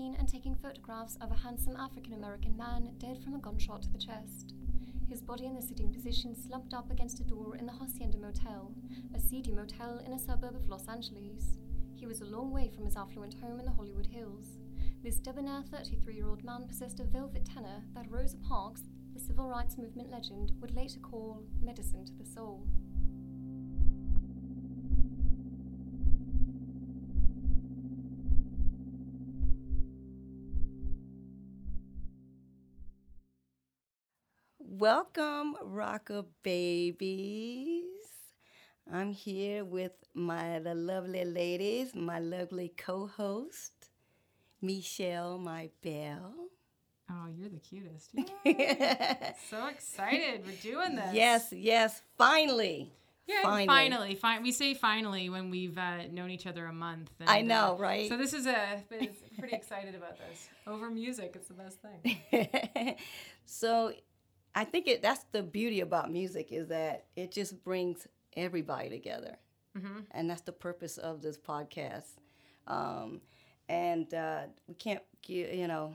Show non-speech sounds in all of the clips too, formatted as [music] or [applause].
19 and taking photographs of a handsome African American man dead from a gunshot to the chest. His body in the sitting position slumped up against a door in the Hacienda Motel, a seedy motel in a suburb of Los Angeles. He was a long way from his affluent home in the Hollywood Hills. This debonair 33 year old man possessed a velvet tenor that Rosa Parks, the civil rights movement legend, would later call medicine to the soul. Welcome, Rocker Babies. I'm here with my the lovely ladies, my lovely co-host, Michelle, my belle. Oh, you're the cutest. [laughs] So excited. We're doing this. Yes, yes, finally. Yeah, finally. finally. Fi- we say finally when we've uh, known each other a month. and, I know, uh, right? So this is a, [laughs] pretty excited about this. Over music, it's the best thing. [laughs] so I think it that's the beauty about music is that it just brings everybody together. Mhm. And that's the purpose of this podcast. Um, and uh, we can't, you know,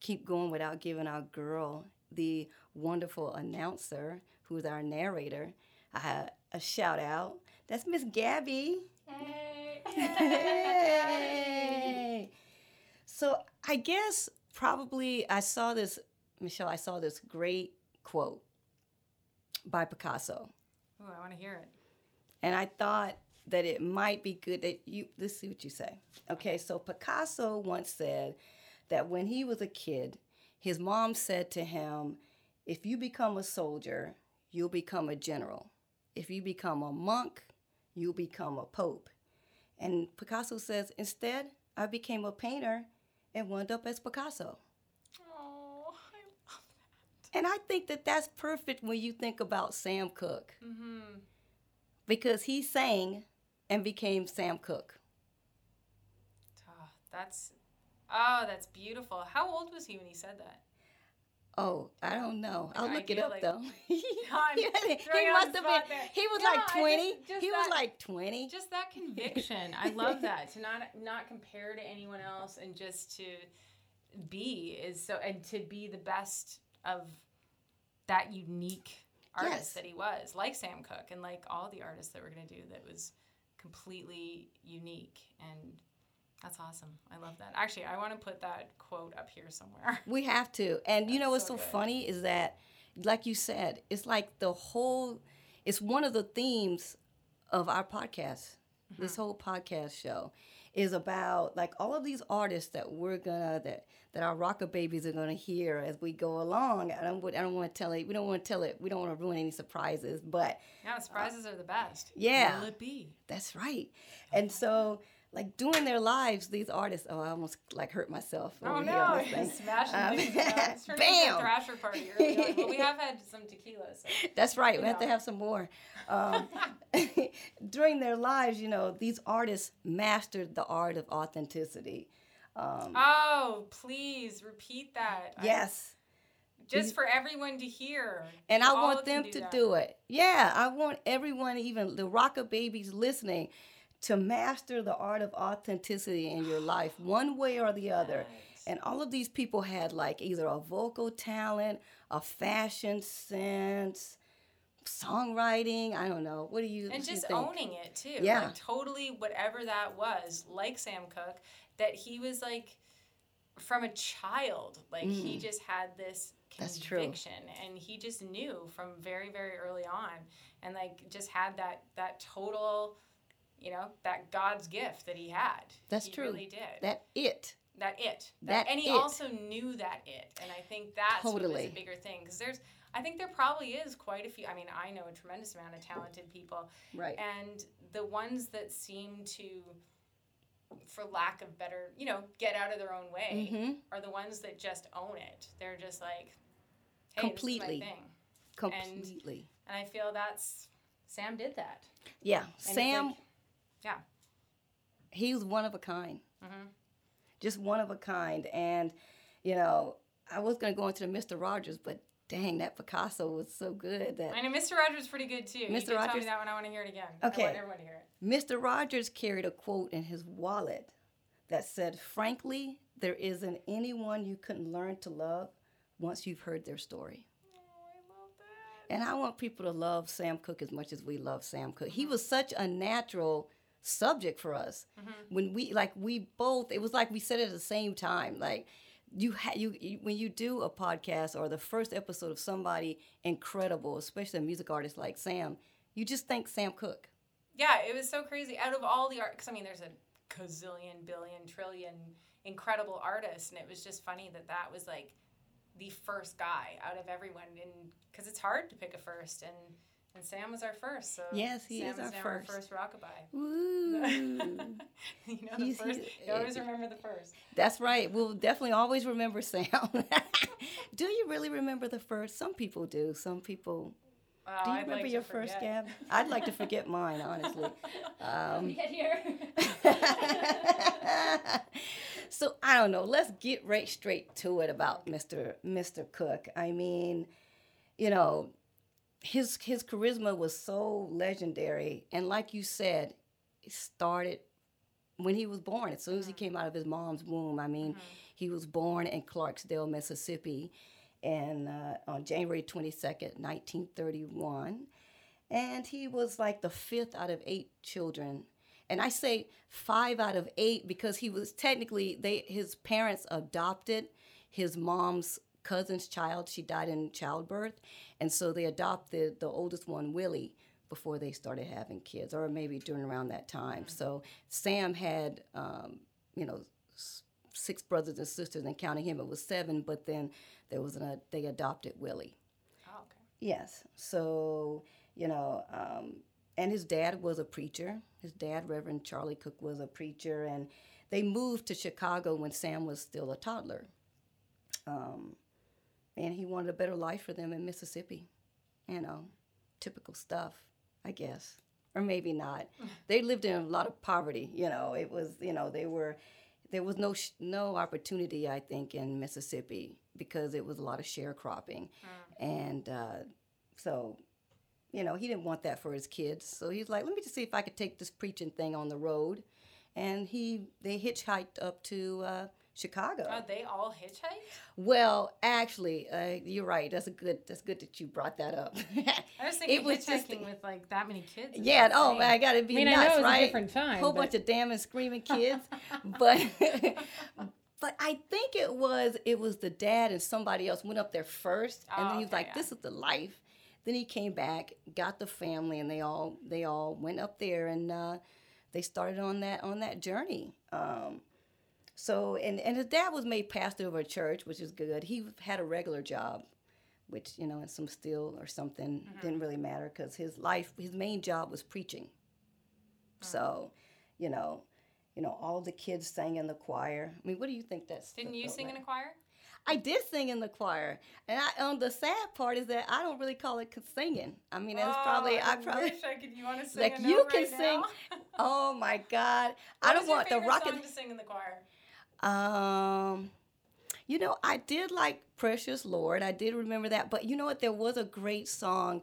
keep going without giving our girl, the wonderful announcer who is our narrator, uh, a shout out. That's Miss Gabby. Hey. [laughs] Hey. So I guess probably I saw this, Michelle, I saw this great quote by Picasso. Ooh, I want to hear it. And I thought that it might be good that you, let's see what you say. Okay, so Picasso once said that when he was a kid, his mom said to him, if you become a soldier, you'll become a general. If you become a monk, you'll become a pope. And Picasso says, instead, I became a painter and wound up as Picasso. And I think that that's perfect when you think about Sam Cooke. Mm-hmm. because he sang and became Sam Cooke. Oh, that's, oh, that's beautiful. How old was he when he said that? Oh, I don't know. I'll look it up like- though. [laughs] [laughs] He throwing you on must have been. there. He was No, like I just- twenty. just he was that- like twenty. just that conviction i [laughs] love that to not not compare to anyone else and just to be is so and to be the best of that unique artist Yes. that he was like sam cooke and like all the artists that we're going to do that was completely unique and that's awesome i love that actually i want to put that quote up here somewhere [laughs] We have to. And you know what's so so funny is that, like you said, it's like the whole. It's one of the themes of our podcast. This Mm-hmm. whole podcast show is about like all of these artists that we're gonna that that our rocker babies are gonna hear as we go along. I don't. I don't want to tell it. We don't want to tell it. We don't want to ruin any surprises. But yeah surprises are the best yeah. will it be That's right. And so, like doing their lives, these artists. Oh, I almost like hurt myself. Oh no! on this [laughs] You're smashing Um, things. [laughs] It's bam! thrasher party [laughs] on. Well, we have had some tequila. So. That's right. We have to have some more. Um, during their lives, you know, these artists mastered the art of authenticity. Um, Oh, please repeat that. I- yes. just for everyone to hear. And I want them to that. do it. Yeah, I want everyone, even the rocker babies listening, to master the art of authenticity in your life, one way or the other. And all of these people had like either a vocal talent, a fashion sense, songwriting. I don't know. What do you And you just think? owning it too. Yeah. Like totally whatever that was, like Sam Cooke, that he was like from a child. Like he just had this Mm. Conviction and he just knew from very, very early on and like just had that that total you know, that God's gift that he had. That's he true. really did. That it. that it That and he it. also knew that it and i think that's Totally. a bigger thing because there's I think there probably is quite a few. I mean, I know a tremendous amount of talented people, Right. and the ones that seem to, for lack of better, you know, get out of their own way hmm are the ones that just own it. They're just like, hey, Completely. this is my thing. Completely. And I feel that's Sam did that. yeah. And Sam, like- yeah. he was one of a kind. Mhm. Just one of a kind. And, you know, I was going to go into the Mr. Rogers, but dang, that Picasso was so good that I know Mr. Rogers is pretty good too. You Mr. did tell Rogers- me that one. I want to hear it again. Okay. I want everyone to hear it. Mr. Rogers carried a quote in his wallet that said, Frankly, there isn't anyone you couldn't learn to love once you've heard their story. Oh, I love that. And I want people to love Sam Cooke as much as we love Sam Cooke. He was such a natural subject for us. Mm-hmm. When we like we both it was like we said it at the same time. Like you ha- you, you when you do a podcast or the first episode of somebody incredible, especially a music artist like Sam, you just think Sam Cooke. Yeah, it was so crazy. Out of all the art, because I mean, there's a gazillion, billion, trillion incredible artists, and it was just funny that that was like the first guy out of everyone, and because it's hard to pick a first, and and Sam was our first. So Yes, he Sam is our first. Our first rockabye. Woo. [laughs] you know, the He's- first. You always remember the first. That's right. We'll definitely always remember Sam. [laughs] do you really remember the first? Some people do. Some people. Wow, Do you I'd remember like your first, forget. Gab? I'd like to forget [laughs] mine, honestly. Um, Get here. so I don't know. Let's get right straight to it about Mr. Mr. Cook. I mean, you know, his his charisma was so legendary, and like you said, it started when he was born. As soon as he came out of his mom's womb, I mean, he was born in Clarksdale, Mississippi, and uh, on January twenty second, nineteen thirty one, and he was like the fifth out of eight children. And I say five out of eight because he was technically they his parents adopted his mom's cousin's child. She died in childbirth, and so they adopted the oldest one, Willie, before they started having kids, or maybe during around that time. So Sam had, um, you know, six brothers and sisters, and counting him, it was seven. But then there was an they adopted Willie. Oh, okay. Yes. So, you know, um, and his dad was a preacher. His dad, Reverend Charlie Cook, was a preacher, and they moved to Chicago when Sam was still a toddler. Um, and he wanted a better life for them in Mississippi. You know, typical stuff, I guess. Or maybe not. [laughs] They lived in a lot of poverty. You know, it was, you know, they were, there was no sh- no opportunity, I think, in Mississippi because it was a lot of sharecropping, and uh, so, you know, he didn't want that for his kids. So he's like, let me just see if I could take this preaching thing on the road, and he they hitchhiked up to uh, Chicago. Oh, they all hitchhiked. Well, actually, uh, you're right. That's a good. That's good that you brought that up. I was [laughs] thinking was hitchhiking just- with like that many kids. Yeah, oh man, I gotta be I mean, I know nuts, it was a different time, Whole but- bunch of damn and screaming [laughs] kids, but [laughs] but I think it was it was the dad and somebody else went up there first, and Oh, then he was okay, like, yeah. "This is the life." Then he came back, got the family, and they all they all went up there and uh, they started on that on that journey. Um, so and and his dad was made pastor of a church, which is good. He had a regular job, which you know, in some steel or something didn't really matter because his life, his main job was preaching. So, you know, you know, all the kids sang in the choir. I mean, what do you think that's? Didn't you sing in a choir? I did sing in the choir, and I, um, the sad part is that I don't really call it singing. I mean, that's probably Oh, I probably. wish I could. You want to [laughs] sing Like, a you can right sing-? Oh my God! [laughs] I don't want the rocket. song to sing in the choir. Um, you know, I did like Precious Lord. I did remember that. But you know what? There was a great song.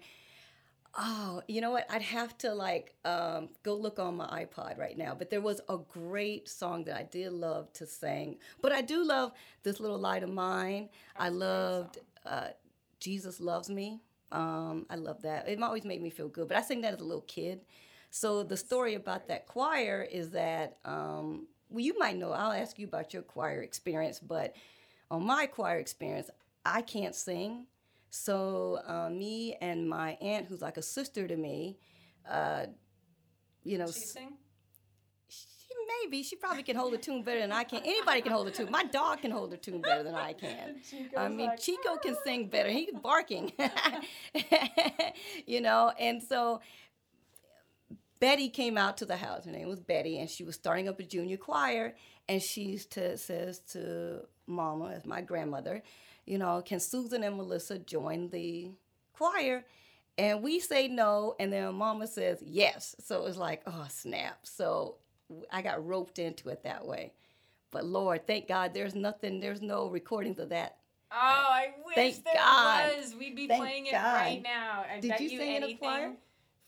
Oh, you know what? I'd have to like um, go look on my iPod right now. But there was a great song that I did love to sing. But I do love This Little Light of Mine. I loved uh, Jesus Loves Me. Um, I love that. It always made me feel good. But I sang that as a little kid. So the story about that choir is that, um, well, you might know. I'll ask you about your choir experience, but on my choir experience, I can't sing. So uh, me and my aunt, who's like a sister to me, uh, you know, She sing? She maybe she probably can hold a tune better than I can. Anybody can hold a tune. My dog can hold a tune better than I can. [laughs] I mean, Chico can sing better. He's barking, [laughs] you know. And so Betty came out to the house. Her name was Betty, and she was starting up a junior choir. And she to, says to Mama, as my grandmother, you know, can Susan and Melissa join the choir? And we say no, and then Mama says yes. So it's like, oh snap! So I got roped into it that way. But Lord, thank God, there's nothing, there's no recordings of that. Oh, I wish Thank there God. was. We'd be Thank playing it God. right now. I Did bet you you, sing in a anything choir?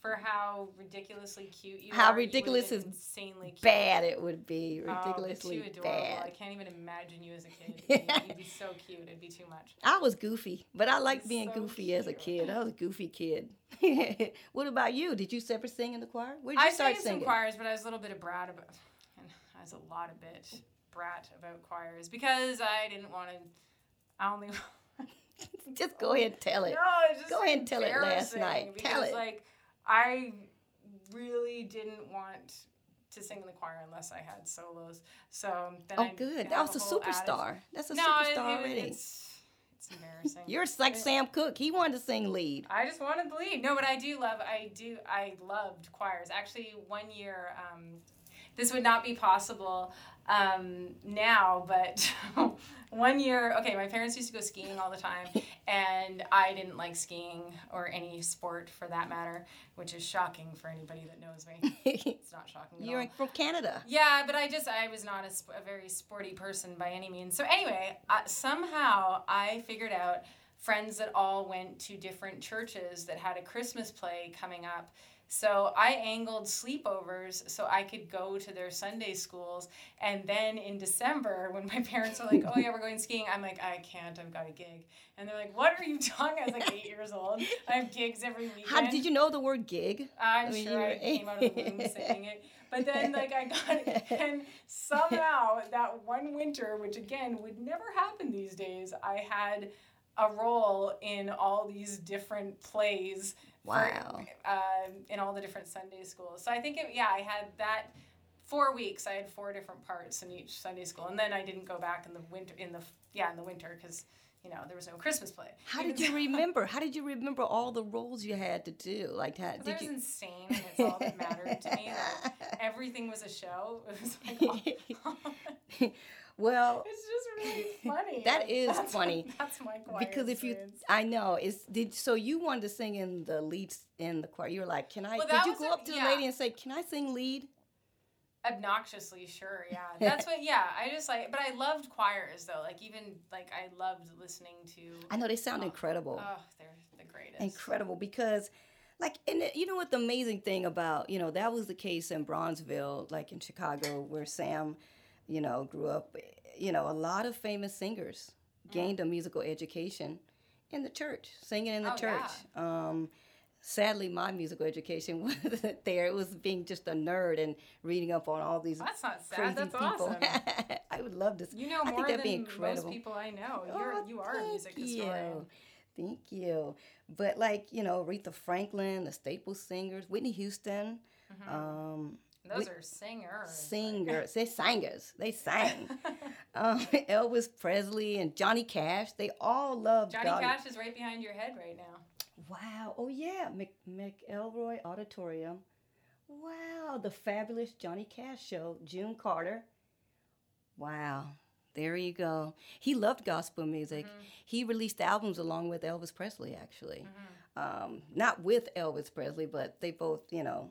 For how ridiculously cute you How are. ridiculous is insanely cute. Bad it would be, Oh, ridiculously too adorable. I can't even imagine you as a kid. [laughs] You'd, you'd be so cute. It'd be too much. I was goofy, but I liked being So goofy as a kid. I was a goofy kid. [laughs] what about you? Did you ever sing in the choir? Where did you I start sang some singing? choirs, but I was a little bit of brat about, and I was a lot of bit brat about choirs because I didn't want to. I only. [laughs] Just go ahead and tell it. No, just Go ahead and tell it last night. Tell it. Like, I really didn't want to sing in the choir unless I had solos. So then Oh, I good. That was a superstar. That's a no, superstar it- it- already. It's, it's embarrassing. You're like Sam Cooke. He wanted to sing lead. I just wanted to lead. No, but I do love. I do. I loved choirs. Actually, one year, um, this would not be possible um, now, but [laughs] one year. Okay, my parents used to go skiing all the time, and I didn't like skiing or any sport for that matter, which is shocking for anybody that knows me. [laughs] It's not shocking. You're all. from Canada. Yeah, but I just I was not a, sp- a very sporty person by any means. So anyway, uh, somehow I figured out friends that all went to different churches that had a Christmas play coming up. So I angled sleepovers so I could go to their Sunday schools. And then in December, when my [laughs] parents were like, "Oh yeah, we're going skiing," I'm like, "I can't. I've got a gig." And they're like, "What are you talking?" I was like eight years old. I have gigs every weekend. How did you know the word gig? I'm I mean, sure I were- came out of the womb [laughs] singing it. But then, like, I got it. [laughs] And somehow, that one winter, which again would never happen these days, I had a role in all these different plays. For- Wow. um, in all the different Sunday schools. So I think, it, yeah, I had that four weeks. I had four different parts in each Sunday school. And then I didn't go back in the winter, in the, yeah, in the winter, because, you know, there was no Christmas play. How did you remember? How did you remember all the roles you had to do? Like, how, That did was you? insane, and it's all that mattered to me. That [laughs] everything was a show. It was like, all- [laughs] well, [laughs] it's just really [laughs] funny. That is that's- funny, [laughs] That's my choir because if you. I know, it's did. So you wanted to sing in the leads in the choir. You were like, "Can I?" Well, did you go a- up to yeah. the lady and say, "Can I sing lead?" obnoxiously sure, yeah. That's what. Yeah, I just like, but I loved choirs though. Like even like I loved listening to. I know they sound Oh, incredible. Oh, they're the greatest. incredible because like and you know what the amazing thing about you know that was the case in bronzeville like in chicago where sam you know grew up you know a lot of famous singers gained a musical education in the church singing in the Oh, church um, sadly my musical education [laughs] wasn't there it was being just a nerd and reading up on all these That's not sad. crazy That's people awesome. [laughs] i would love to You know I think more that'd be than incredible. most people I know. Oh, You're you are a music historian. You. Thank you. But like you know, Aretha Franklin, the Staples singers, Whitney Houston, Mm-hmm. um, Those are singers. singers. They singers. They sang. [laughs] um, [laughs] Elvis Presley and Johnny Cash. They all loved Johnny God. Cash is right behind your head right now. Wow. Oh yeah, Mc, McElroy Auditorium. Wow, the fabulous Johnny Cash show. June Carter. Wow. There you go. He loved gospel music. He released albums along with Elvis Presley, actually. Um, not with Elvis Presley, but they both, you know,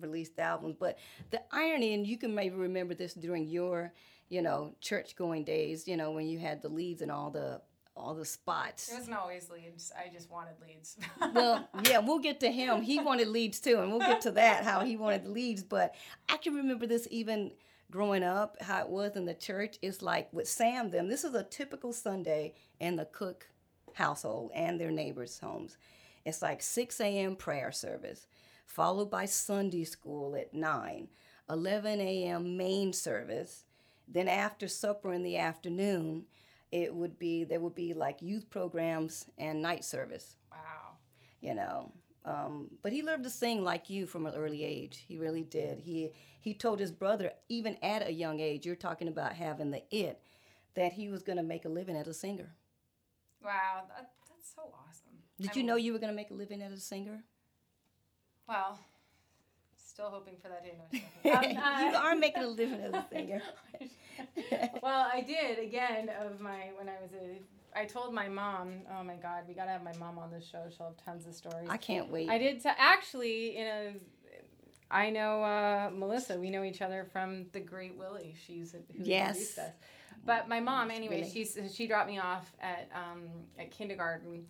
released albums. But the irony, and you can maybe remember this during your, you know, church going days, you know, when you had the leads and all the all the spots. It wasn't always leads. I just wanted leads. [laughs] well, yeah, we'll get to him. He wanted leads too, and we'll get to that how he wanted leads. But I can remember this even growing up, how it was in the church. It's like with Sam them. This is a typical Sunday in the Cook household and their neighbors' homes. It's like 6 a.m. prayer service, followed by Sunday school at 9, 11 a.m. main service. Then after supper in the afternoon, it would be there would be like youth programs and night service wow. you know Um, but he learned to sing like you from an early age. He really did. He he told his brother, even at a young age, you're talking about having the it, that he was going to make a living as a singer. Wow, that, that's so awesome. Did I you mean, know you were going to make a living as a singer? Well, still hoping for that day. [laughs] No. Um, you uh, are making a living as a [laughs] singer. well, I did again of my when I was a. I told my mom, oh my God, we gotta have my mom on this show. She'll have tons of stories. I can't wait. I did to actually in a. I know uh, Melissa. We know each other from the Great Willie. She's who Yes. introduced us. But my mom, anyway, Willie. she's she dropped me off at um, at kindergarten.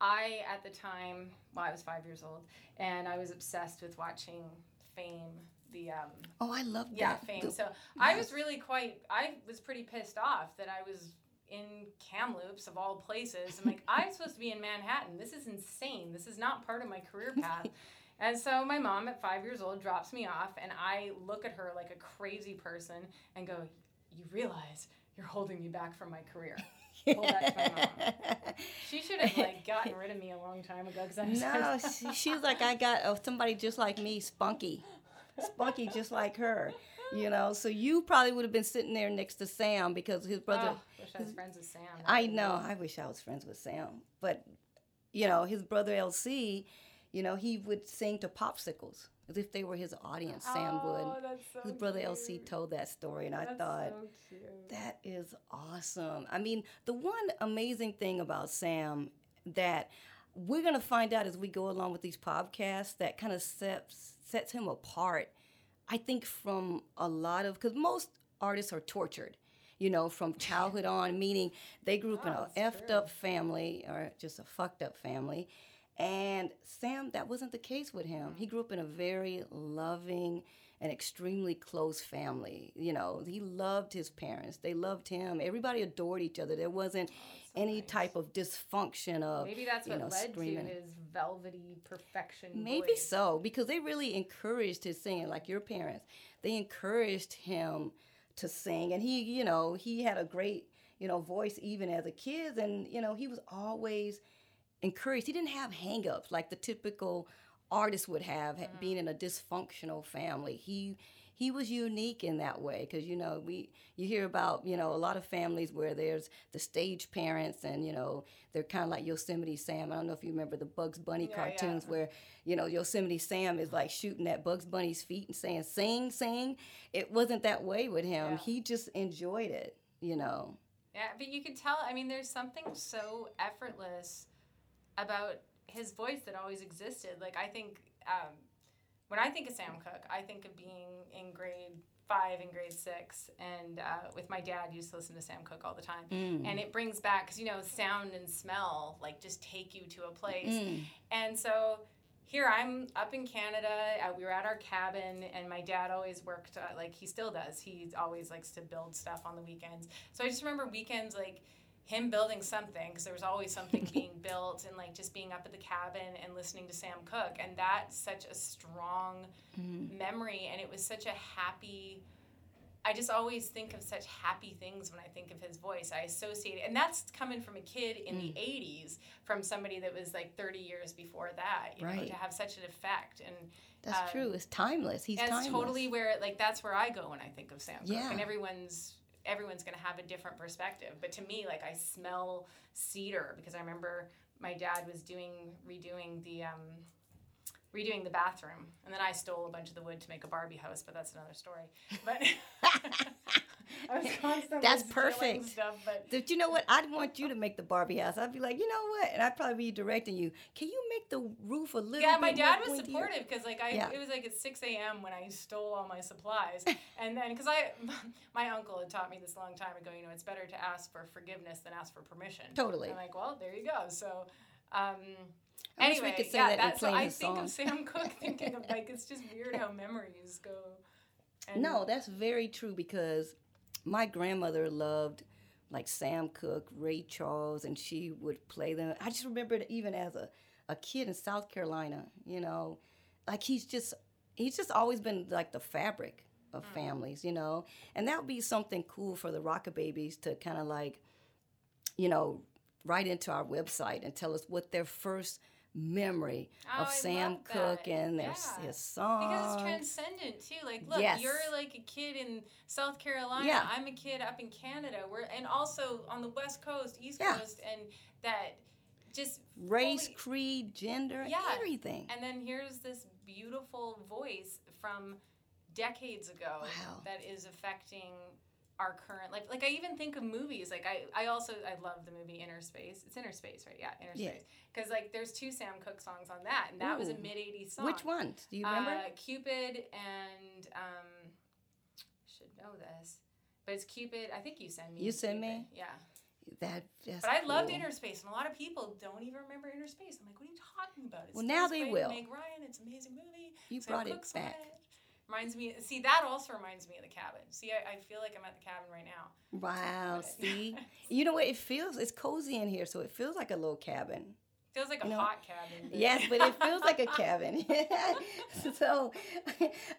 I at the time, well, I was five years old, and I was obsessed with watching Fame. The um, oh, I love yeah, that. fame. The- So I was really quite. I was pretty pissed off that I was in Kamloops of all places. I'm like, I'm supposed to be in Manhattan. This is insane. This is not part of my career path. [laughs] and so my mom at five years old drops me off, and I look at her like a crazy person and go, "You realize you're holding me back from my career." Told that to my. [laughs] She should have like gotten rid of me a long time ago because I was no, she, she's like I got uh, somebody just like me, spunky, spunky just like her. You know, so you probably would have been sitting there next to Sam because his brother. Oh, wish I was friends with Sam. I know. I wish I was friends with Sam, but you know, his brother LC, you know, he would sing to popsicles as if they were his audience. Sam Oh, would. that's so His brother cute. LC told that story, and I thought. so. That is awesome. I mean, the one amazing thing about Sam that we're going to find out as we go along with these podcasts that kind of sets sets him apart. I think from a lot of cuz most artists are tortured, you know, from childhood on, meaning they grew up in Oh, a effed true. up family or just a fucked up family. And Sam, that wasn't the case with him. He grew up in a very loving and extremely close family. You know, he loved his parents. They loved him. Everybody adored each other. There wasn't oh, any type of dysfunction of Maybe that's what know, led screaming. to his velvety perfection. Maybe voice. so, because they really encouraged his singing, like your parents. They encouraged him to sing, and he, you know, he had a great, you know, voice even as a kid, and you know, he was always encouraged. He didn't have hangups like the typical artist would have, ha- being mm. in a dysfunctional family. He he was unique in that way because you know we you hear about you know a lot of families where there's the stage parents and you know they're kind of like Yosemite Sam. I don't know if you remember the Bugs Bunny Yeah, yeah. cartoons where you know Yosemite Sam is like shooting at Bugs Bunny's feet and saying sing sing. It wasn't that way with him. Yeah. He just enjoyed it. You know. Yeah, but you could tell. I mean, there's something so effortless about his voice that always existed. Like I think um, when I think of Sam Cooke, I think of being in grade five and grade six, and uh, with my dad, used to listen to Sam Cooke all the time, Mm. and it brings back because you know sound and smell like just take you to a place, Mm. and so. Here I'm up in Canada. Uh, we were at our cabin, and my dad always worked uh, like he still does. He always likes to build stuff on the weekends. So I just remember weekends like him building something because there was always something [laughs] being built and like just being up at the cabin and listening to Sam Cooke and that's such a strong memory and it was such a happy I just always think of such happy things when I think of his voice. I associate it, and that's coming from a kid in the '80s, from somebody that was like 30 years before that. You know, Right. to have such an effect, and That's um, true. It's timeless. He's that's timeless. totally where like that's where I go when I think of Sam Cooke. Yeah. And everyone's everyone's gonna have a different perspective. But to me, like I smell cedar because I remember my dad was doing redoing the um, redoing the bathroom, and then I stole a bunch of the wood to make a Barbie house. But that's another story. But I was constantly [laughs] That's perfect. Stuff, but you know what? I'd want you to make the Barbie house. I'd be like, you know what? And I'd probably be directing you. Can you make the roof a little? yeah, my dad was pointier?" supportive because like I, Yeah. it was like at six a.m. when I stole all my supplies, [laughs] and then because I, [laughs] my uncle had taught me this a long time ago. You know, it's better to ask for forgiveness than ask for permission. Totally. I'm like, well, there you go. So, um, I anyway, could say yeah, that that's so I think of Sam Cooke thinking of like it's just weird how memories go. And No, that's very true because my grandmother loved like Sam Cooke, Ray Charles, and she would play them. I just remember it even as a, a kid in South Carolina, you know, like he's just he's just always been like the fabric of mm. families, you know, and that would be something cool for the Rocker Babies to kind of like, you know, write into our website and tell us what their first memory Oh, of I Sam Cooke and their, Yeah. his songs. Because it's transcendent too. Like, look, Yes. you're like a kid in South Carolina. Yeah. I'm a kid up in Canada. We're and also on the West Coast, East Yeah. Coast, and that just Race, fully- creed, gender, Yeah. everything. And then here's this beautiful voice from decades ago Wow. that is affecting our current life. Like I even think of movies. Like I, I also I love the movie Inner Space. It's Inner Space, right? Yeah, Inner Space. Because like there's two Sam Cooke songs on that, and that was a mid '80s song. Which ones? Do you remember? Uh, Cupid and um, should know this, but it's Cupid. I think you send me. You send me? Yeah. that, But I loved cool. Inner Space, and a lot of people don't even remember Inner Space. I'm like, what are you talking about? It's Well, now they will. Meg Ryan. It's an amazing movie. You Sam brought it Cooke's back. it. Reminds me. See, that also reminds me of the cabin. See, I, I feel like I'm at the cabin right now. Wow, see? [laughs] you know what? It feels, it's cozy in here, so it feels like a little cabin. Feels like a You know, hot cabin. but- Yes, but it feels like a [laughs] cabin. [laughs] so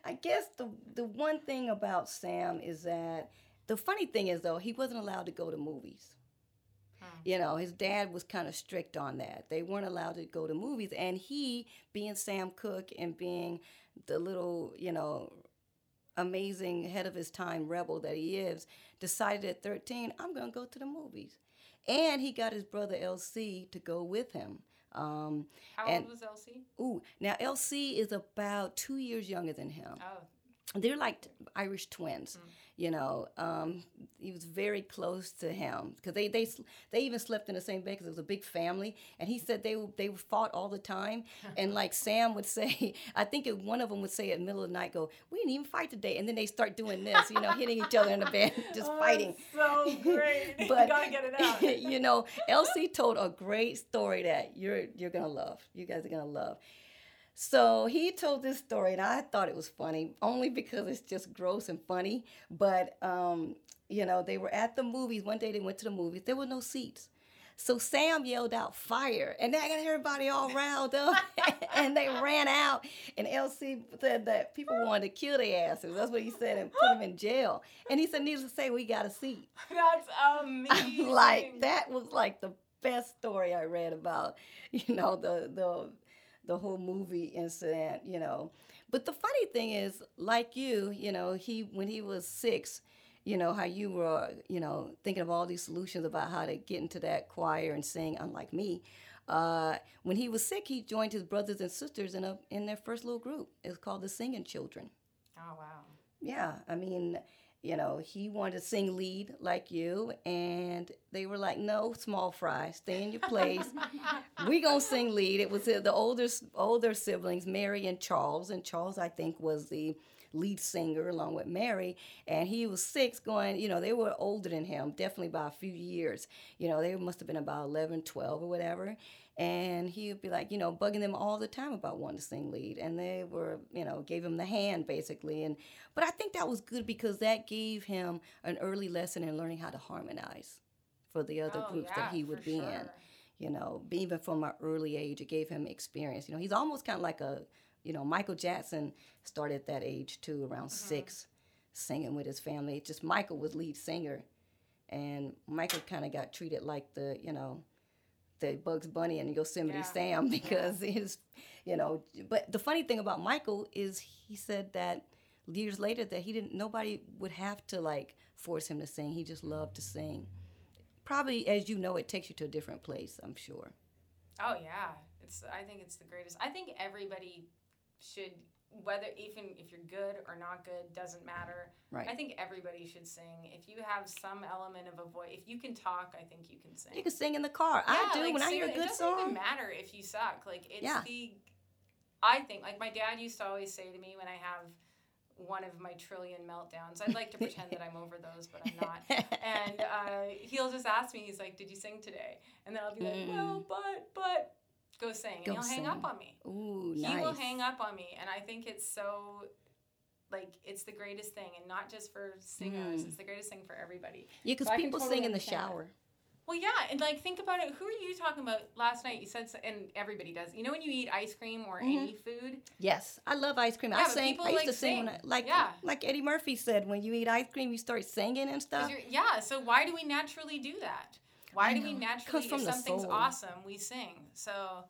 I guess the the one thing about Sam is that the funny thing is though he wasn't allowed to go to movies. Hmm. You know, his dad was kind of strict on that. They weren't allowed to go to movies, and he, being Sam Cooke and being the little, you know, amazing head of his time rebel that he is, decided at 13, I'm going to go to the movies. And he got his brother LC to go with him. Um, How and- old was LC? ooh, now LC is about two years younger than him. Oh, They're like Irish twins, you know. Um, he was very close to him because they, they they even slept in the same bed because it was a big family. And he said they they fought all the time. [laughs] And like Sam would say, [laughs] I think it, one of them would say at the middle of the night, "Go, we didn't even fight today." And then they start doing this, you know, hitting each other in the bed, [laughs] just Oh, fighting. So great. But- you gotta get it out. you know, LC told a great story that you're you're gonna love. You guys are gonna love. So he told this story, and I thought it was funny only because it's just gross and funny. But um, you know, they were at the movies one day. They went to the movies. There were no seats. So Sam yelled out fire, and that got everybody all riled up, [laughs] and they ran out. And LC said that people wanted to kill their asses. That's what he said, and put them in jail. And he said, needless to say, we got a seat. [laughs] That's [laughs] amazing. like that was like the best story I read about, you know, the the the whole movie incident, you know. But the funny thing is, like you, you know, he when he was six, you know, how you were, you know, thinking of all these solutions about how to get into that choir and sing, unlike me. Uh, when he was sick, he joined his brothers and sisters in a in their first little group. It was called the Singing Children. Oh wow. Yeah, I mean, you know, he wanted to sing lead like you, and they were like, "No, small fry, stay in your place. [laughs] we gonna sing lead." It was the older older siblings, Mary and Charles, and Charles, I think, was the lead singer along with Mary, and he was six. Going, you know, they were older than him, definitely by a few years. You know, they must have been about 11, 12 or whatever. And he would be like, you know, bugging them all the time about wanting to sing lead, and they were, you know, gave him the hand basically. And but I think that was good because that gave him an early lesson in learning how to harmonize for the other Oh, groups yeah, that he would be in. You know, even from an early age, it gave him experience. You know, he's almost kind of like a, you know, Michael Jackson started at that age too, around Mm-hmm. six, singing with his family. It's just Michael was lead singer, and Michael kind of got treated like the, you know, the Bugs Bunny and Yosemite Yeah. Sam [laughs] because his, you know. But the funny thing about Michael is he said that years later that he didn't nobody would have to like force him to sing. He just loved to sing. Probably as you know, it takes you to a different place. I'm sure. Oh yeah, it's. I think it's the greatest. I think everybody should, whether even if you're good or not good, doesn't matter. Right. I think everybody should sing. If you have some element of a voice, if you can talk, I think you can sing. You can sing in the car. I do like, when I hear a good song. It doesn't even matter if you suck. Like it's Yeah. the. I think like my dad used to always say to me when I have one of my trillion meltdowns. I'd like to pretend that I'm over those, but I'm not. [laughs] And uh, he'll just ask me, he's like, "Did you sing today?" And then I'll be like, "Well, but but go sing." And he'll hang up on me. Ooh, He nice. will hang up on me, and I think it's so. Like it's the greatest thing, and not just for singers. Mm. It's the greatest thing for everybody. Yeah, because So people totally sing in the understand that. shower. Well, yeah, and like think about it. Who are you talking about last night? You said, so, and everybody does. You know when you eat ice cream or Mhm. any food, Yes, I love ice cream. Yeah, I but sing. people, I used like, to sing, when I, like Yeah. like Eddie Murphy said, when you eat ice cream, you start singing and stuff. yeah. So why do we naturally do that? Why do we naturally, Comes if something's soul. awesome, we sing? So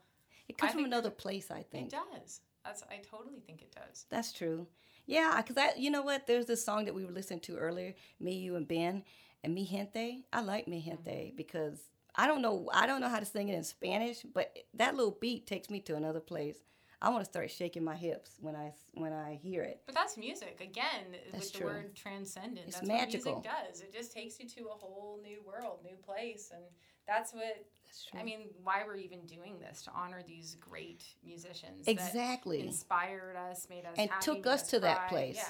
It comes I from another place, I think. It does. That's I totally think it does. That's true. Yeah, because I, you know what? There's this song that we were listening to earlier, me, you, and Ben, and Mi Gente. I like Mi Gente mm-hmm. because I don't know, I don't know how to sing it in Spanish, but that little beat takes me to another place. I want to start shaking my hips when I when I hear it. But that's music again That's with the word transcendent. It's that's magical. what music does. It just takes you to a whole new world, new place, and that's what. That's true. I mean, why we're even doing this to honor these great musicians Exactly. that inspired us, made us And happy, took made us to that place. Yeah,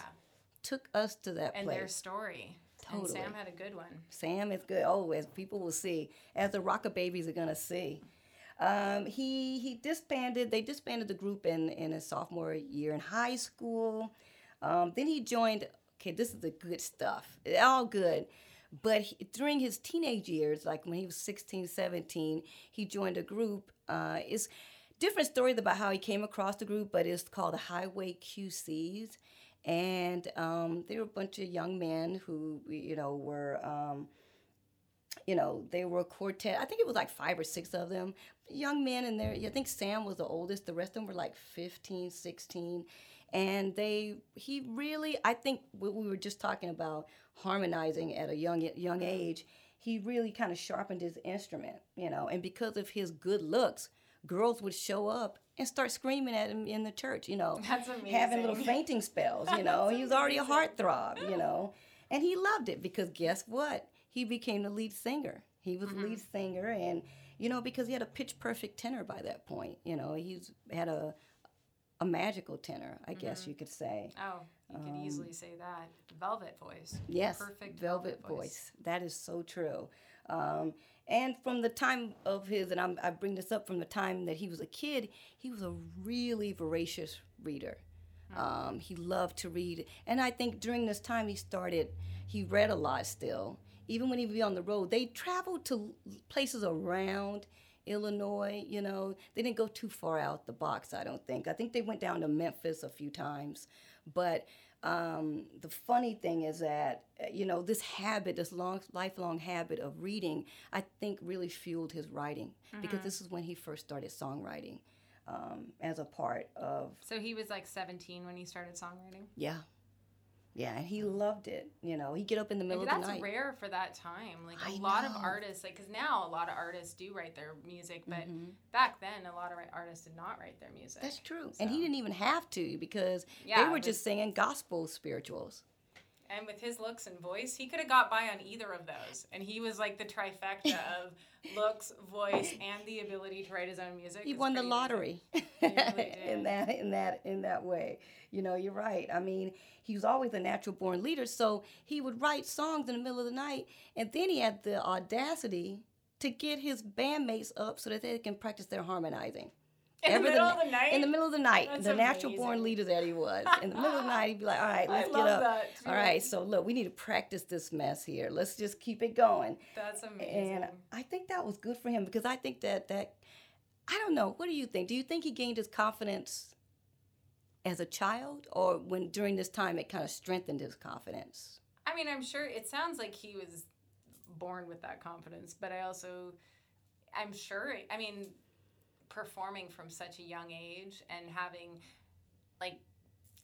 Took us to that and their story. Totally. And Sam had a good one. Sam is good. Oh, as people will see, as the Rocker Babies are gonna see. Um, he he disbanded. They disbanded the group in in his sophomore year in high school. Um, then he joined. Okay, this is the good stuff. All good. But he, during his teenage years, like when he was 16, 17, he joined a group. Uh, it's different stories about how he came across the group, but it's called the Highway QCs. And um, they were a bunch of young men who, you know, were um, you know, they were a quartet. I think it was like five or six of them. Young men in there. I think Sam was the oldest. The rest of them were like 15, 16. And they, he really, I think what we were just talking about harmonizing at a young young age, he really kind of sharpened his instrument, you know. And because of his good looks, girls would show up and start screaming at him in the church, you know, That's having little fainting spells, you [laughs] know. He was already a heartthrob, you know. And he loved it because guess what? He became the lead singer. He was Mm-hmm. lead singer, and you know because he had a pitch perfect tenor by that point. You know he's had a a magical tenor, I Mm-hmm. guess you could say. Oh, you could easily say that. Velvet voice. Um, Yes, Perfect velvet, voice. That is so true. Um, and from the time of his, and I'm, I bring this up from the time that he was a kid, he was a really voracious reader. Um, he loved to read, and I think during this time he started. He read a lot still. Even when he would be on the road, they traveled to places around Illinois. You know, they didn't go too far out the box. I don't think. I think they went down to Memphis a few times, but um, the funny thing is that uh, you know this habit, this long lifelong habit of reading, I think really fueled his writing because this is when he first started songwriting um, as a part of So he was like 17 when he started songwriting. yeah, yeah, and he loved it. You know, he'd get up in the middle of the night. that's rare for that time. Like a lot of artists, like because now a lot of artists do write their music, but Mm-hmm. back then a lot of artists did not write their music. That's true, and he didn't even have to because Yeah, they were just singing gospel spirituals. And with his looks and voice, he could have got by on either of those. And he was like the trifecta [laughs] of looks, voice, and the ability to write his own music. he won the lottery. [laughs] really in that in that in that way. You know you're right. I mean he was always a natural born leader so he would write songs in the middle of the night. And then he had the audacity to get his bandmates up so that they can practice their harmonizing [laughs] In the middle ni- of the night? in the middle of the night That's the natural born leader that he was in the middle of the night he'd be like all right [laughs] let's get love up too. right so look we need to practice this mess here let's just keep it going That's amazing. and I think that was good for him because I think that that I don't know. What do you think? Do you think he gained his confidence as a child, or when during this time it kind of strengthened his confidence? I mean, I'm sure it sounds like he was born with that confidence, but I also, I'm sure, I mean, performing from such a young age and having, like,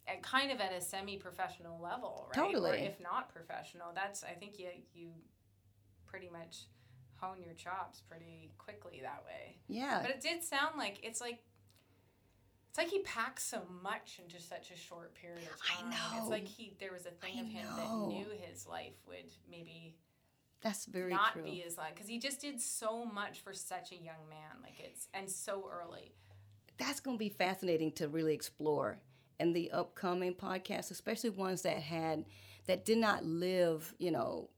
at kind of at a semi-professional level, right? Or Totally. if not professional, that's I think you you pretty much hone your chops pretty quickly that way. Yeah, But it did sound like it's like it's like he packed so much into such a short period of time. I know. It's like he there was a thing I of him know. that knew his life would maybe that's very not true. be as long because he just did so much for such a young man. Like it's and so early. That's going to be fascinating to really explore in the upcoming podcasts, especially ones that had that did not live, you know,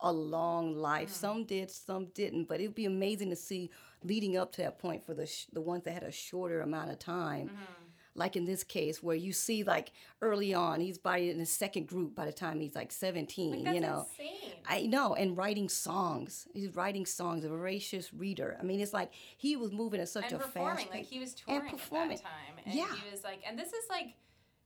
a long life. Mm. Some did, some didn't. But it would be amazing to see leading up to that point for the sh- the ones that had a shorter amount of time. Mm-hmm. Like in this case, where you see like early on, he's by in his second group by the time he's like seventeen. Like, that's you know, insane. I know, and writing songs. He's writing songs, a voracious reader. I mean, it's like he was moving at such and a performing fast like he was And touring at performing. that time and Yeah. he was like and this is like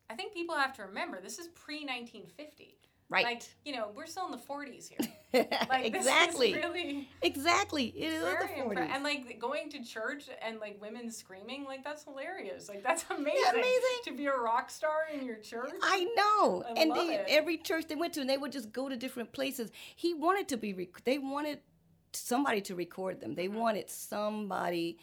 i think people have to remember this is pre 1950 Right. Like, you know, we're still in the 40s here. [laughs] Like, exactly. Really exactly. It is the very impre- 40s. And like going to church and like women screaming, like that's hilarious. Like that's [laughs] amazing. Yeah, amazing? To be a rock star in your church. I know. I and love they, every church they went to, and they would just go to different places. He wanted to be, rec- they wanted somebody to record them. They Mm-hmm. wanted somebody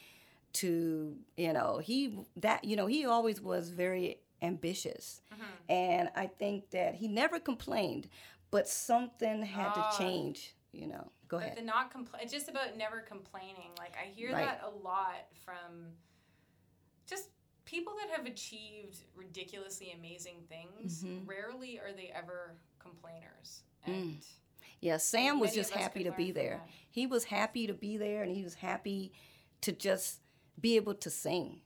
to, you know, he, that, you know, he always was very ambitious. Mm-hmm. And I think that he never complained, but something had Ah. to change, you know. Go But ahead. the not compl- it's just about never complaining. Like I hear Right. that a lot from just people that have achieved ridiculously amazing things. Mhm. Rarely are they ever complainers. Mm. And Yeah, Sam was just happy to be there. He was happy to be there, and he was happy to just be able to sing.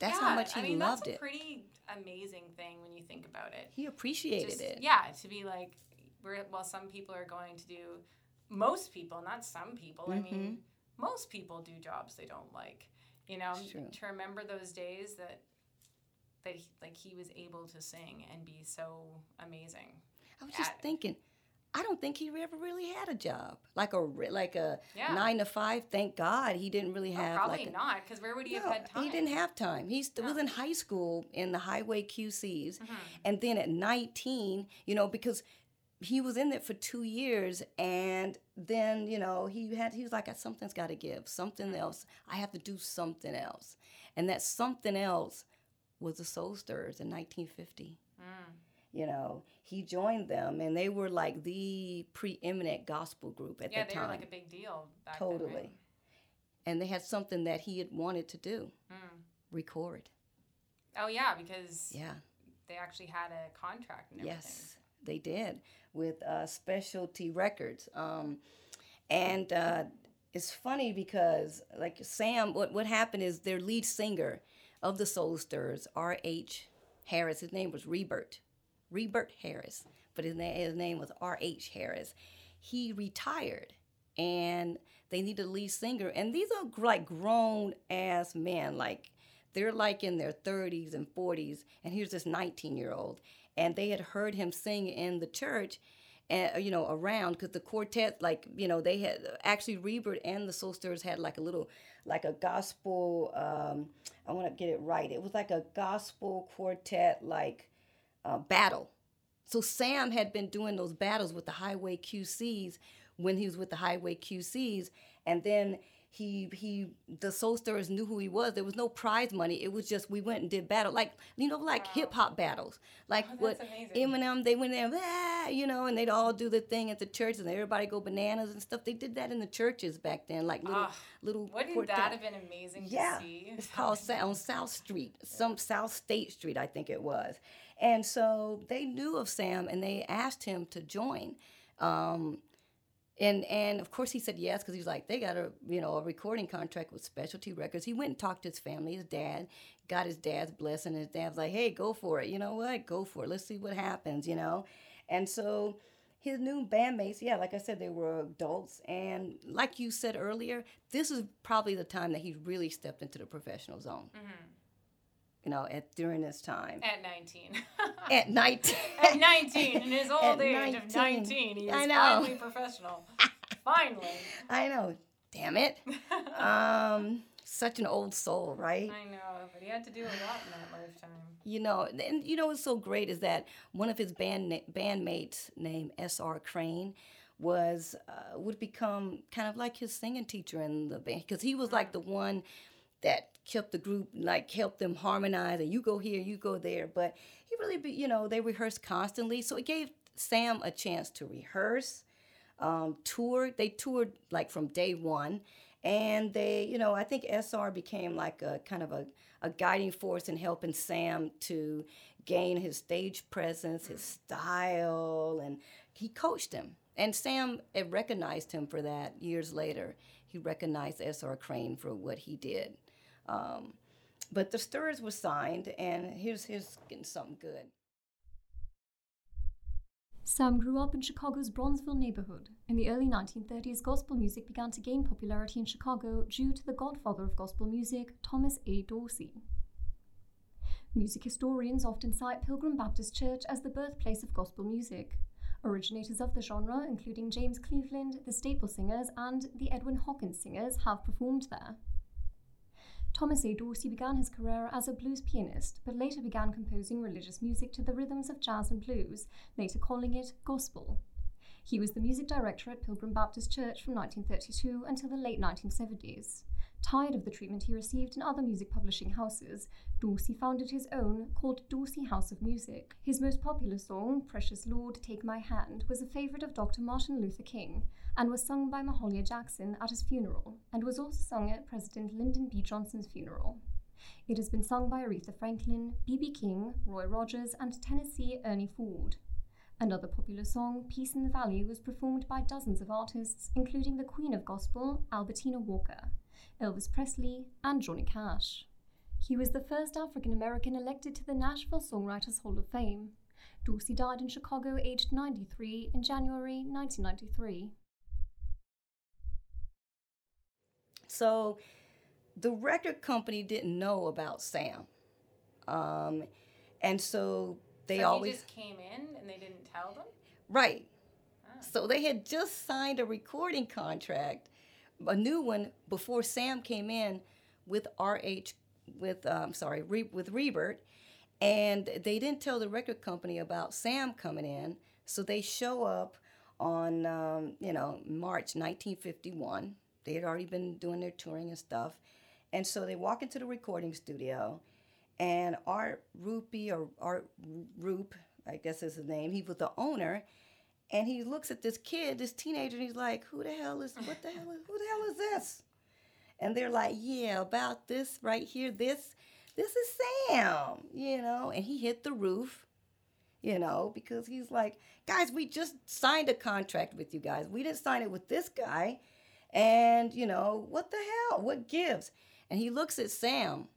That's how much he I mean, loved that's a it. pretty amazing thing when you think about it. He appreciated Just- it. Yeah, to be like, we're, well, some people are going to do, most people, not some people. I mean, most people do jobs they don't like. You know, Mm-hmm. To remember those days that that he, like he was able to sing and be so amazing. I was just thinking, I don't think he ever really had a job, like a like a Yeah. nine to five. Thank God he didn't really Oh, have probably like a, not, because where would he No, have had time? He didn't have time. He st- was in high school in the highway QCs. Mhm. And then at 19, you know, because he was in there for two years and then, you know, he had, he was like, something's got to give, something else. I have to do something else. And that something else was the Soul Stirrers in 1950. Mm. You know, he joined them and they were like the preeminent gospel group at Yeah, they time. were like a big deal back then, totally. right? And they had something that he had wanted to do Mm. record. Oh yeah, because Yeah. they actually had a contract and. Yes, they did with uh, Specialty Records. Um, and uh, it's funny because, like Sam, what, what happened is their lead singer of the Soul Stirrers, R.H. Harris, his name was Rebert, Rebert Harris, but his, na- his name was R.H. Harris. He retired and they needed a lead singer. And these are like grown ass men, like they're like in their 30s and 40s. And here's this 19 year old. And they had heard him sing in the church. And you know, around because the quartet, like you know, they had actually Rebert and the Soul Stirrers had like a little, like a gospel. Um, I want to get it right. It was like a gospel quartet, like uh, battle. So Sam had been doing those battles with the Highway QCs when he was with the Highway QCs, and then he he the Soul Stirrers knew who he was. There was no prize money. It was just we went and did battle, like you know, like hip hop battles, like Oh, what amazing. Eminem. They went there, "Ah," you know, and they'd all do the thing at the church, and everybody go bananas and stuff. They did that in the churches back then, like little Ah, little. Wouldn't that have been amazing Yeah, to see? it's called on South Street, some South State Street, I think it was. And so they knew of Sam, and they asked him to join. Um, and and of course he said yes because he was like they got a you know a recording contract with Specialty Records. He went and talked to his family, his dad, got his dad's blessing. His dad was like, hey, go for it. You know what? Go for it. Let's see what happens. You know, and so his new bandmates, yeah, like I said, they were adults. And like you said earlier, this is probably the time that he really stepped into the professional zone. You know, at during this time. At 19. [laughs] At night. At 19, in his [laughs] old At age of 19. 19, he I is know. finally professional. finally. [laughs] I know. Damn it. Um, such an old soul, right? I know, but he had to do a lot in that lifetime. You know, and you know what's so great is that one of his band bandmates named S.R. Crain was uh, would become kind of like his singing teacher in the band because he was like the one that kept the group like helped them harmonize and you go here you go there. But he really be, you know they rehearsed constantly. So it gave sam a chance to rehearse um, tour. They toured like from day one. And they you know i think sr became like a kind of a, a guiding force in helping sam to gain his stage presence his style and he coached him. And sam eh, recognized him for that years later. He recognized sr Crain for what he did um, but the Stirrers were signed, and here's here's getting something good. Sam grew up in Chicago's Bronzeville neighborhood. In the early 1930s, gospel music began to gain popularity in Chicago due to the godfather of gospel music, Thomas A. Dorsey. Music historians often cite Pilgrim Baptist Church as the birthplace of gospel music. Originators of the genre, including James Cleveland, the Staple Singers, and the Edwin Hawkins Singers, have performed there. Thomas A. Dorsey began his career as a blues pianist, but later began composing religious music to the rhythms of jazz and blues, later calling it gospel. He was the music director at Pilgrim Baptist Church from 1932 until the late 1970s. Tired of the treatment he received in other music publishing houses, Dorsey founded his own, called Dorsey House of Music. His most popular song, Precious Lord, Take My Hand, was a favorite of Dr. Martin Luther King and was sung by Mahalia Jackson at his funeral, and was also sung at President Lyndon B. Johnson's funeral. It has been sung by Aretha Franklin, B.B. King, Roy Rogers, and Tennessee Ernie Ford. Another popular song, Peace in the Valley, was performed by dozens of artists, including the Queen of Gospel, Albertina Walker. Elvis Presley, and Johnny Cash. He was the first African American elected to the Nashville Songwriters Hall of Fame. Dorsey died in Chicago aged 93 in January 1993. So the record company didn't know about Sam. Um, and so they so always. just came in and they didn't tell them? Right. So they had just signed a recording contract, a new one before Sam came in with RH, with um, sorry, Re- with Rebert, and they didn't tell the record company about Sam coming in. So they show up on um, you know March 1951. They had already been doing their touring and stuff, and so they walk into the recording studio, and Art Rupee or Art Rupe, I guess is his name. He was the owner, and he looks at this kid, this teenager, and he's like, "Who the hell is? What the hell? Who the hell is this?" And they're like, "Yeah, about this right here. This, this is Sam, you know." And he hit the roof, you know, because he's like, "Guys, we just signed a contract with you guys. We didn't sign it with this guy." And, you know, what the hell? What gives? And he looks at Sam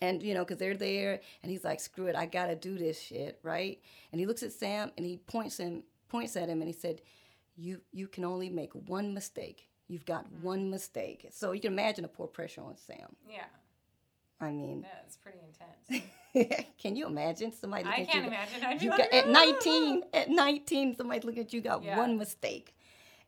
and you know because they're there and he's like screw it i gotta do this shit right and he looks at sam and he points him points at him and he said you you can only make one mistake you've got mm-hmm. one mistake so you can imagine the poor pressure on sam Yeah. i mean Yeah, it's pretty intense. [laughs] can you imagine somebody I looking at can't you imagine. I'd be you like, got, at 19 at 19 somebody looking at you got Yeah. one mistake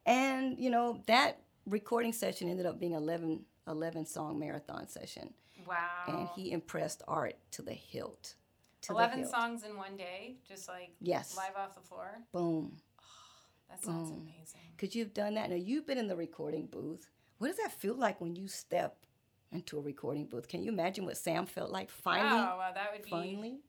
and you know that recording session ended up being 11 11 song marathon session Wow. and he impressed art to the hilt to the 11 hilt. songs in one day, just like Yes. live off the floor. boom [sighs] That sounds Boom. amazing. Could you have done that? Now you've been in the recording booth. What does that feel like when you step into a recording booth? Can you imagine what Sam felt like finally? oh, well, that would be. finally.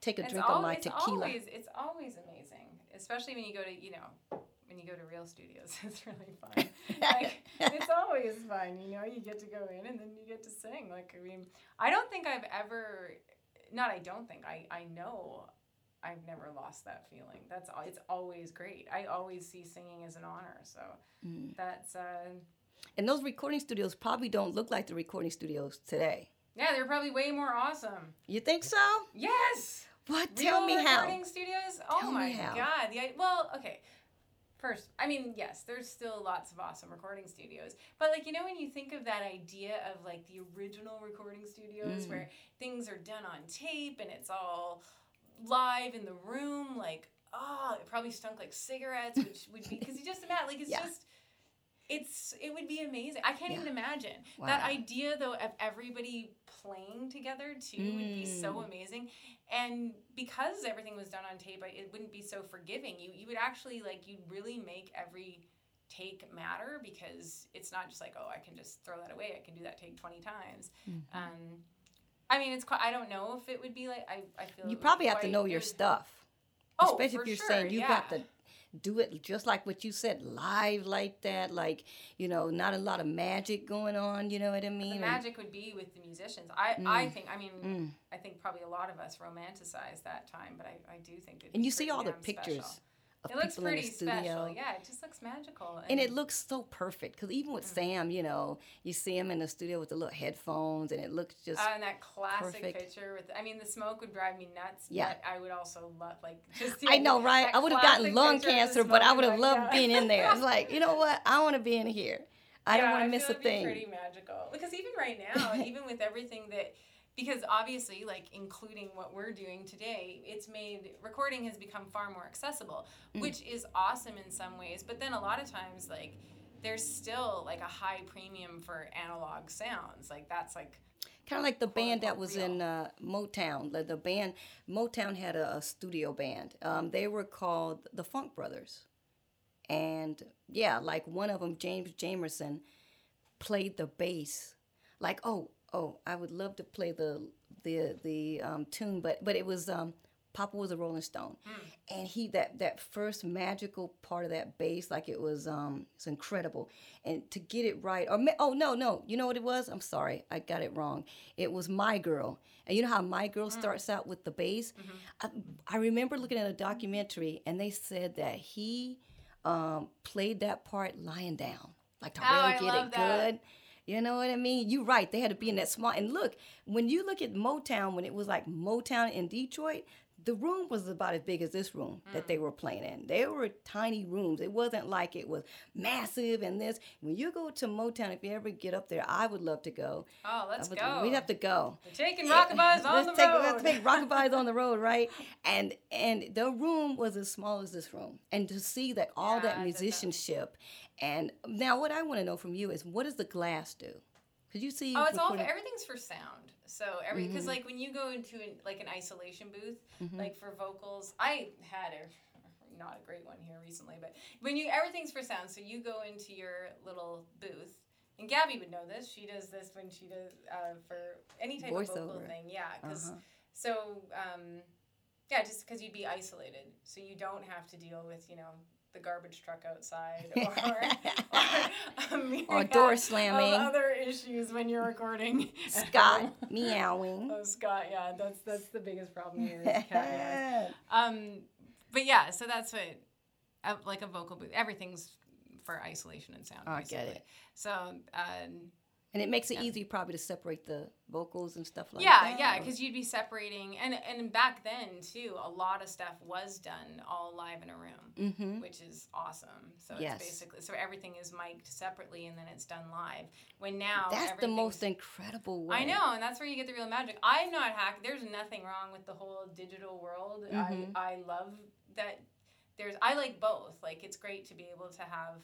Take a drink al- of my it's tequila. always it's always amazing, especially when you go to you know when you go to real studios. [laughs] It's really fun. [laughs] like it's always fun, you know. You get to go in and then you get to sing. Like I mean, I don't think I've ever, not I don't think I I know. I've never lost that feeling. That's al- it's always great. I always see singing as an honor. So Mm. that's uh, and those recording studios probably don't look like the recording studios today. yeah, they're probably way more awesome. You think so? Yes. What? Tell Real me how. recording studios? Oh Tell my god. I- well, okay. First, I mean, yes, there's still lots of awesome recording studios. But like, you know when you think of that idea of like the original recording studios Mm. where things are done on tape and it's all live in the room, like, oh, it probably stunk like cigarettes, which [laughs] would be because you just imagine like it's Yeah. just it's it would be amazing. I can't even Yeah. imagine. That idea though of everybody playing together too would be so Mm. amazing. And because everything was done on tape, it wouldn't be so forgiving. You you would actually like you'd really make every take matter because it's not just like oh I can just throw that away. I can do that take twenty times. Mm-hmm. Um, I mean it's quite, I don't know if it would be like I I feel You probably have to know your stuff. Oh, Especially if you're sure, saying you've got yeah. Do it just like what you said, live like that, like, you know, not a lot of magic going on, you know what I mean? the magic would be with the musicians. I, I think I mean Mm. I think probably a lot of us romanticize that time, but I, I do think it'd and you see all the pictures special. It looks pretty special. Yeah, it just looks magical. And it looks so perfect because even with Sam, you know, you see him in the studio with the little headphones, and it looks just uh, and that classic perfect. picture with I mean the smoke would drive me nuts. Yeah. But I would also love like [laughs] just I know, right? I would have gotten lung picture of the cancer, but I would have loved being in there. It's like, you know what? I want to be in here. I don't want to miss a thing. Pretty magical because even right now, [laughs] even with everything that because obviously like including what we're doing today it's made recording has become far more accessible Mm. which is awesome in some ways but then a lot of times like there's still like a high premium for analog sounds like that's like kind of like the band that was real. in uh, Motown. The, the band Motown had a, a studio band. Um, they were called the Funk Brothers, and yeah, like one of them, James Jamerson, played the bass. Like oh oh, I would love to play the the the um, tune, but but it was um, Papa was a Rolling Stone, and he that that first magical part of that bass, like it was um, it's incredible, and to get it right, or oh no no, you know what it was? I'm sorry, I got it wrong. It was My Girl, and you know how My Girl starts out with the bass. I, I remember looking at a documentary, and they said that he um, played that part lying down, like to Oh, really I get it that. good. You know what I mean? You're right. They had to be in that small. And look, when you look at Motown, when it was like Motown in Detroit, the room was about as big as this room that Mm. they were playing in. They were tiny rooms. It wasn't like it was massive and this. When you go to Motown, if you ever get up there, I would love to go. oh let's would- go We'd have to go. We're taking rockabouts [laughs] on Let's the take, road Let's take rockabouts on the [laughs] road, right? And and the room was as small as this room, and to see that all Yeah, that that. musicianship, and now what I want to know from you is what does the glass do? Could you see? Oh, it's all for, everything's for sound. So every because Mm-hmm. like when you go into an, like an isolation booth, like for vocals, I had a not a great one here recently, but when you everything's for sound. So you go into your little booth, and Gabby would know this. She does this when she does uh, for any type of vocal Voiceover. thing. Yeah, because Uh-huh. so um, yeah, just because you'd be isolated, so you don't have to deal with you know the garbage truck outside [laughs] or, or, myriad door slamming. other issues when you're recording. Scott home. [laughs] meowing. Oh, Scott, yeah, that's that's the biggest problem here. Is [laughs] cat. Um, but yeah, so that's what, uh, like a vocal booth. Everything's for isolation and sound. Oh, I get it. So, um, and it makes it easy probably to separate the vocals and stuff like yeah, that. yeah, yeah, because you'd be separating, and and back then too, a lot of stuff was done all live in a room, Mm-hmm. which is awesome. So Yes. it's basically so everything is mic'd separately, and then it's done live. When now That's the most incredible way. I know, and that's where you get the real magic. I'm not hack. There's nothing wrong with the whole digital world. Mhm. I I love that. There's I like both. Like it's great to be able to have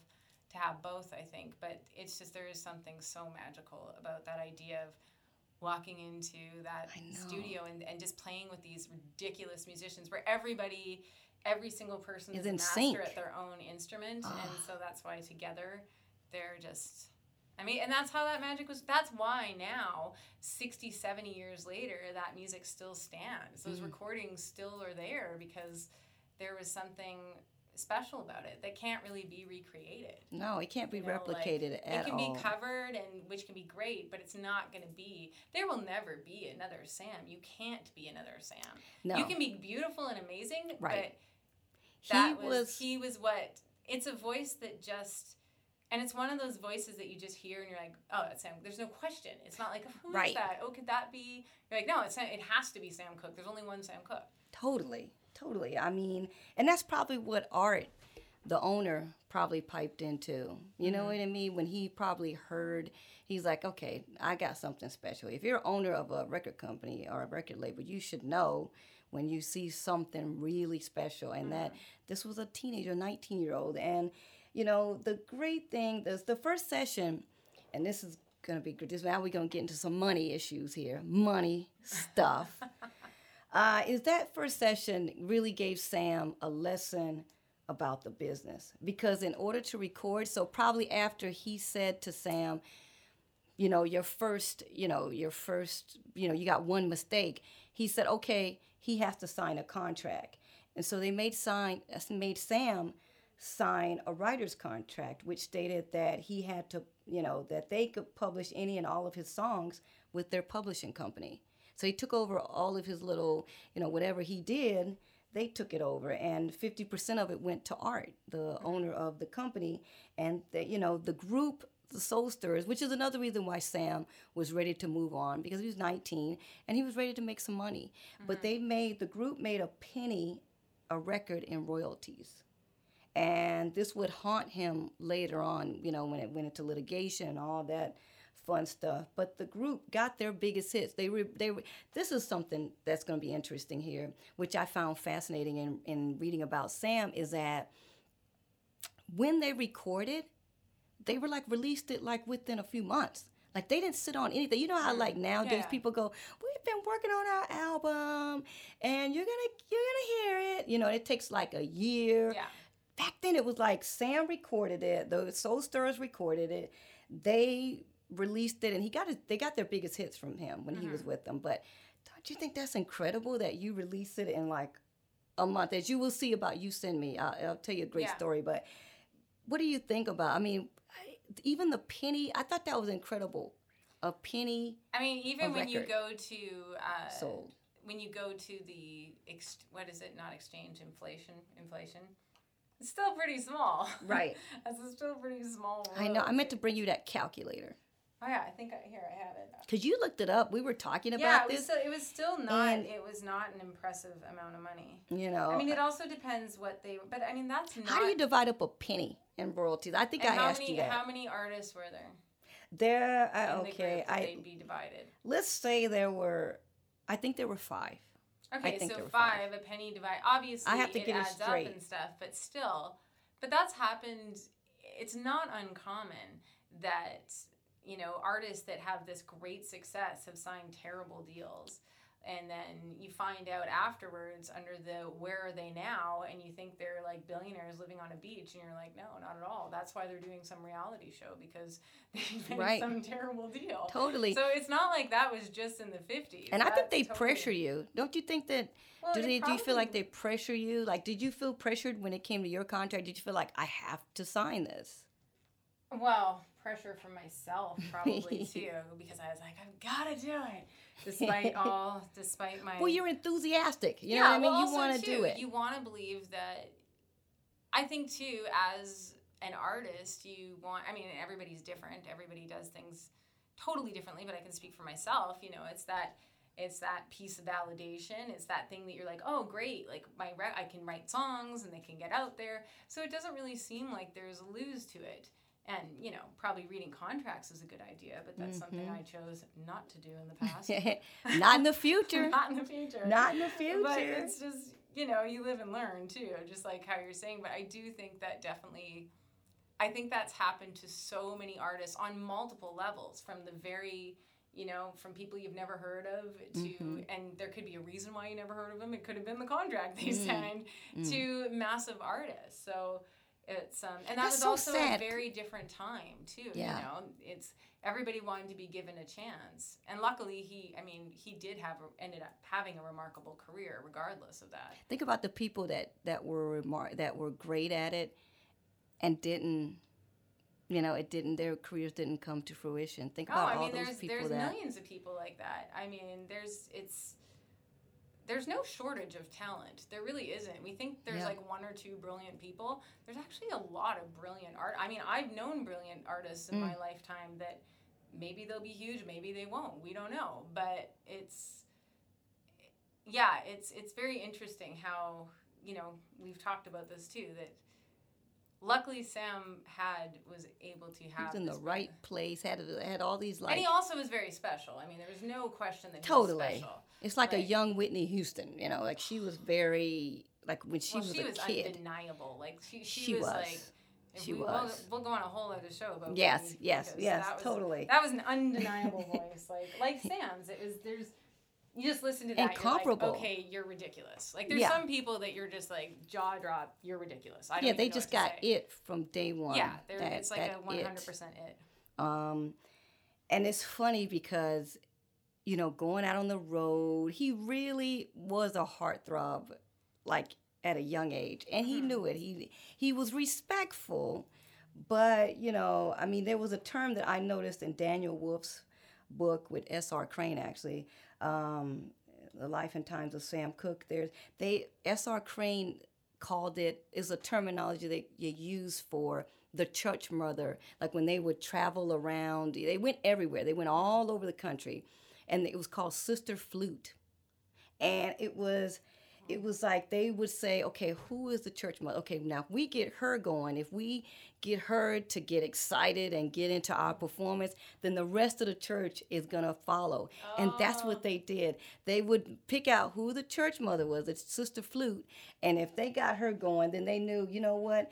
to have both. I think, but it's just there is something so magical about that idea of walking into that studio and, and just playing with these ridiculous musicians where everybody every single person Is is, a master sync. at their own instrument and Ah. so that's why together they're just I mean, and that's how that magic was. That's why now, 60, 70 years later, that music still stands. Those Mhm. recordings still are there because there was something special about it that can't really be recreated. No, it can't be You know, like, replicated at it can all. be covered and which can be great, but it's not going to be. There will never be another Sam. You can't be another Sam. no, You can be beautiful and amazing, Right. but that he was, was. he was what it's a voice that just and it's one of those voices that you just hear and you're like oh that's sam there's no question it's not like oh, who's Right. that oh could that be you're like no it's Sam, it has to be sam Cooke there's only one sam Cooke Totally, totally. I mean, and that's probably what Art, the owner, probably piped into. You know mm-hmm. what I mean? When he probably heard, he's like, okay, I got something special. If you're owner of a record company or a record label, you should know when you see something really special. And that mm-hmm. this was a teenager, 19 year old. And, you know, the great thing, the, the first session, and this is going to be good. This, now we're going to get into some money issues here. Money stuff [laughs] uh, is that first session really gave Sam a lesson about the business because in order to record, so probably after he said to Sam, you know, your first, you know, your first, you know, you got one mistake. He said, okay, he has to sign a contract, and so they made sign made Sam sign a writer's contract, which stated that he had to, you know, that they could publish any and all of his songs with their publishing company. So he took over all of his little, you know, whatever he did, they took it over, and 50% of it went to Art, the mm-hmm. owner of the company, and the, you know, the group. The Soul Stirrers, which is another reason why Sam was ready to move on because he was 19 and he was ready to make some money. But mm-hmm. they made the group made a penny a record in royalties. And this would haunt him later on you know when it went into litigation and all that fun stuff. But the group got their biggest hits. They were they were. This is something that's going to be interesting here, which I found fascinating in in reading about Sam is that when they recorded, they were like released it like within a few months. Like they didn't sit on anything. You know how like mm-hmm. nowadays Yeah. people go, "We've been working on our album, and you're gonna you're gonna hear it." You know, it takes like a year. Yeah. Back then, it was like Sam recorded it. The Soul Stirrers recorded it. They released it, and he got it. They got their biggest hits from him when he was with them. But don't you think that's incredible that you release it in like a month? As you will see about you send me, I'll, I'll tell you a great Yeah. story. But what do you think about? I mean, even the penny. I thought that was incredible. A penny I mean, even when you go to uh, sold. when you go to the ex- what is it? Not exchange, inflation, inflation. It's still pretty small. Right. [laughs] That's still pretty small. I know. I meant to bring you that calculator Oh yeah, I think I, here I have it. because you looked it up. We were talking about Yeah, it was, this. still, it was still not. and- it was not an impressive amount of money. you know, I mean, it also depends what they. But I mean, that's not. how do you divide up a penny in royalties? I think I how asked many you that. how many artists were there? there, uh, the okay. that I they'd be divided. let's say there were. I think there were five. Okay, so five, five. a penny divide. Obviously, I have to it get it adds straight. up and stuff, but still, but that's happened. It's not uncommon that you know artists that have this great success have signed terrible deals, and then you find out afterwards under the where are they now, and you think they're like billionaires living on a beach, and you're like, no, not at all. That's why they're doing some reality show because [laughs] they made Right. some terrible deal. Totally. So it's not like that was just in the fifties. and I think they pressure you. Don't you think that? Well, do they? Do you feel like they pressure you? Like, did you feel pressured when it came to your contract? Did you feel like I have to sign this? Well, pressure from myself [laughs] probably too, because I was like, I've got to do it, despite [laughs] all, despite my. Well, you're enthusiastic. You know what I mean? well, you want to do it. You want to believe that. I think too, as an artist, you want. I mean, everybody's different. Everybody does things totally differently. But I can speak for myself. You know, it's that. It's that piece of validation. It's that thing that you're like, oh, great! Like my, re- I can write songs and they can get out there. So it doesn't really seem like there's a lose to it. And you know, probably reading contracts is a good idea, but that's something Mm-hmm. I chose not to do in the past. [laughs] [laughs] Not in the future. Not in the future. Not in the future. But it's just, you know, you live and learn too, just like how you're saying. But I do think that definitely, I think that's happened to so many artists on multiple levels from the very, you know, from people you've never heard of to, Mm-hmm. and there could be a reason why you never heard of them. It could have been the contract they Mm. signed to massive artists. So, it's um, and that That's was so also sad. a very different time too. Yeah. You know, it's everybody wanted to be given a chance, and luckily he, I mean, he did have ended up having a remarkable career regardless of that. Think about the people that that were remar- that were great at it and didn't you know, it didn't their careers didn't come to fruition. Think Oh, about I all mean, those there's people there's that millions of people like that. I mean, there's it's there's no shortage of talent. There really isn't. We think there's Yeah. like one or two brilliant people. There's actually a lot of brilliant art. I mean, I've known brilliant artists in Mm. my lifetime that maybe they'll be huge, maybe they won't. We don't know, but it's yeah, it's it's very interesting how, you know, we've talked about this too that luckily Sam had was able to he have was in the this right place, had had all these like and he also was very special. I mean, there was no question that he totally. was special. It's like a young Whitney Houston, you know, like she was very like when she well, was she a was kid. undeniable. Like she, she, She was, was. like. She we, was. We'll, we'll go on a whole other show about. Yes, yes, yes, that was- totally. That was an undeniable [laughs] voice, like like [laughs] Sam's. It was there's. You just listen to that. you're Like, okay, you're ridiculous. Like there's Yeah. some people that you're just like jaw drop. You're ridiculous. I don't yeah, they just got say. it from day one. Yeah, they're, that- it's like a 100 percent it. Um, and it's funny because, you know, going out on the road, he really was a heartthrob, like at a young age, and he knew it. He he was respectful, but you know, I mean, there was a term that I noticed in Daniel Wolff's book with S.R. Crain, actually. Um, the Life and Times of Sam Cooke. There's they S.R. Crain called it is a terminology that you use for the church mother. Like when they would travel around, they went everywhere. They went all over the country, and it was called Sister Flute, and it was it was like they would say, okay, who is the church mother? Okay, now if we get her going, if we get her to get excited and get into our performance, then the rest of the church is to follow. And that's what oh. they did. They would pick out who the church mother was, it's Sister Flute. And if they got her going, then they knew, you know what?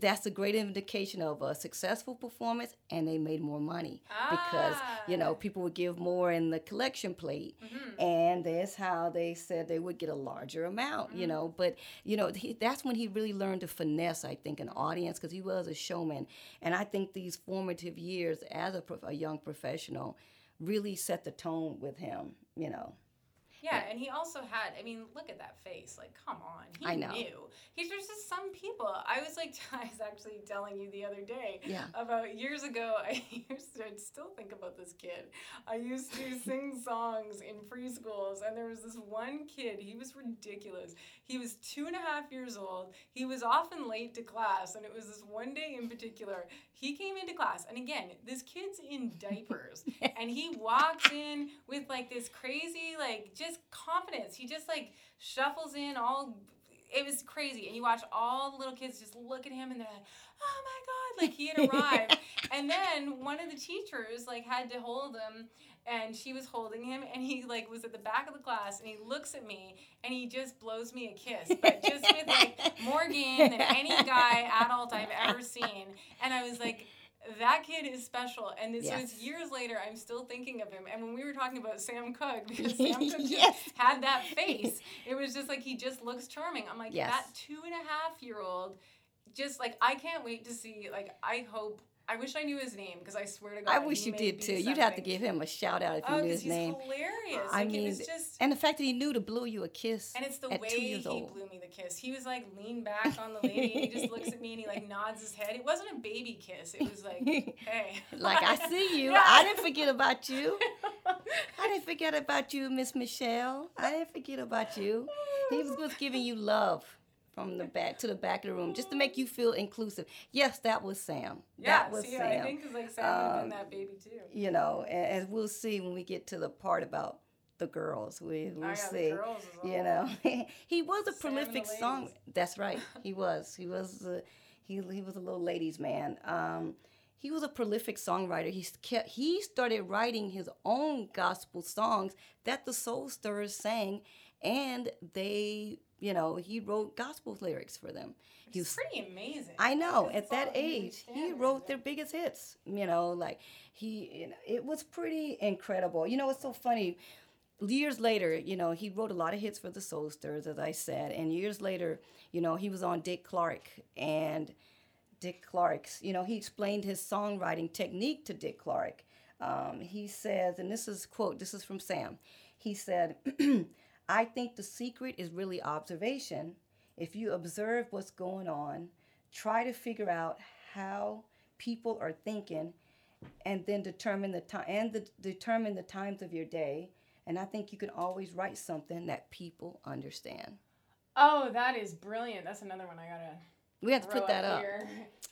That's a great indication of a successful performance, and they made more money because you know Ah. people would give more in the collection plate, Mm-hmm. and that's how they said they would get a larger amount. Mm-hmm. You know, but you know he, that's when he really learned to finesse. I think an audience because he was a showman, and I think these formative years as a, prof- a young professional really set the tone with him. You know, Yeah, and he also had. I mean, look at that face. Like, come on. He I know. knew. He's just some people. I was like, [laughs] I was actually telling you the other day. Yeah. About years ago, [laughs] I used to. I still think about this kid. I used to [laughs] sing songs in preschools, and there was this one kid. He was ridiculous. He was two and a half years old. He was often late to class, and it was this one day in particular. He came into class, and again, this kid's in diapers, and he walks in with like this crazy, like just confidence. He just like shuffles in all. It was crazy, and you watch all the little kids just look at him, and they're like, "Oh my god!" Like he had [laughs] arrived, and then one of the teachers like had to hold him and she was holding him and he like was at the back of the class and he looks at me and he just blows me a kiss but just with like more game than any guy [laughs] adult i've ever seen and i was like that kid is special and it's Yes. years later i'm still thinking of him and when we were talking about sam Cooke [laughs] because [laughs] sam Cooke Yes. had that face [laughs] it was just like he just looks charming i'm like Yes. that two and a half year old just like i can't wait to see like i hope I wish I knew his name because I swear to God. I wish you did too. You'd have to give him a shout out if you Oh, knew his he's name. hilarious. I Like, mean, it was just. And the fact that he knew to blow you a kiss And it's the way he old. blew me the kiss. He was like lean back on the lady and he just looks at me and he like nods his head. It wasn't a baby kiss. It was like, [laughs] hey. like I see [laughs] you. Yeah. I didn't forget about you. [laughs] I didn't forget about you, Miss Michelle. I didn't forget about you. He was giving you love from the back to the back of the room, just to make you feel inclusive. Yes, that was Sam. Yeah, that was see, Sam. I think because like Sam Um, that baby too. you know, and, as we'll see when we get to the part about the girls. We we'll Oh, the see. is you know, [laughs] he was a Sam prolific song. That's right. He was. He was. A, he he was a little ladies' man. Um, he was a prolific songwriter. He kept, he started writing his own gospel songs that the Soul Stirrers sang, and they, you know, he wrote gospel lyrics for them. He was pretty amazing. I know. At that age, he wrote their biggest hits. You know, like he, you know, it was pretty incredible. You know, it's so funny. Years later, you know, he wrote a lot of hits for the Soul Stirrers, as I said. And years later, you know, he was on Dick Clark and Dick Clark's. You know, he explained his songwriting technique to Dick Clark. Um, he says, and this is quote, this is from Sam. He said, [clears throat] "I think the secret is really observation. If you observe what's going on, try to figure out how people are thinking, and then determine the time and the, determine the times of your day. And I think you can always write something that people understand. Oh, that is brilliant. That's another one I gotta. We have to put that up.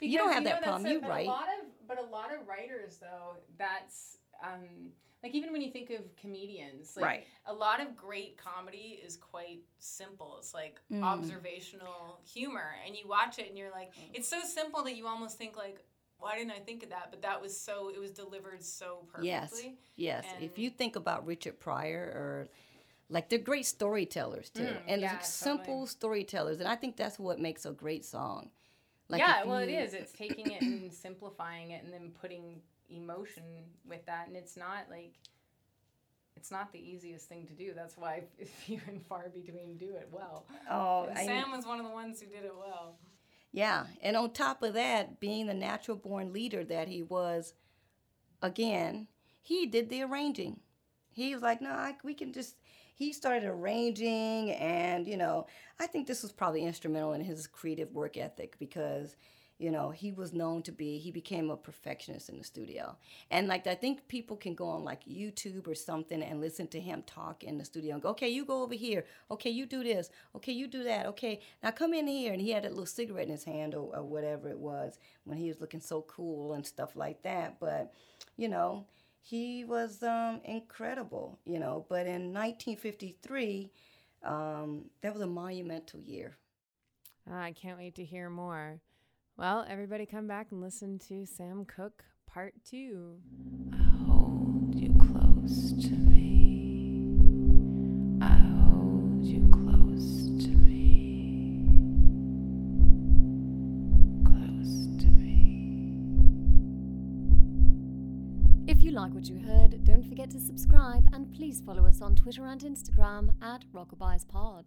You don't have that that's problem. You write. A lot of, but a lot of writers though, that's um, like even when you think of comedians, like Right. a lot of great comedy is quite simple. It's like Mm. observational humor, and you watch it and you're like, it's so simple that you almost think like, why didn't I think of that? But that was so it was delivered so perfectly. Yes. Yes. if you think about Richard Pryor or like they're great storytellers too. Mm, and yeah, simple totally. storytellers. And I think that's what makes a great song. Like yeah, well, it you- is. It's taking it and simplifying it, and then putting emotion with that, and it's not like it's not the easiest thing to do. That's why [laughs] few and far between do it well. Oh, And I- Sam was one of the ones who did it well. Yeah, and on top of that, being the natural born leader that he was, again, he did the arranging. He was like, no, I, we can just. He started arranging, and you know, I think this was probably instrumental in his creative work ethic because, you know, he was known to be. He became a perfectionist in the studio, and like I think people can go on like YouTube or something and listen to him talk in the studio and go, okay, you go over here, okay, you do this, okay, you do that, okay, now come in here, and he had a little cigarette in his hand or, or whatever it was when he was looking so cool and stuff like that, but you know he was um, incredible, you know. But in 1953, Um, that was a monumental year. Ah, I can't wait to hear more. Well, everybody come back and listen to Sam Cooke Part 2. I hold you close to me. I hold you close to me. Close to me. If you like what you heard, don't forget to subscribe and please follow us on Twitter and Instagram at Rockabye'sPod.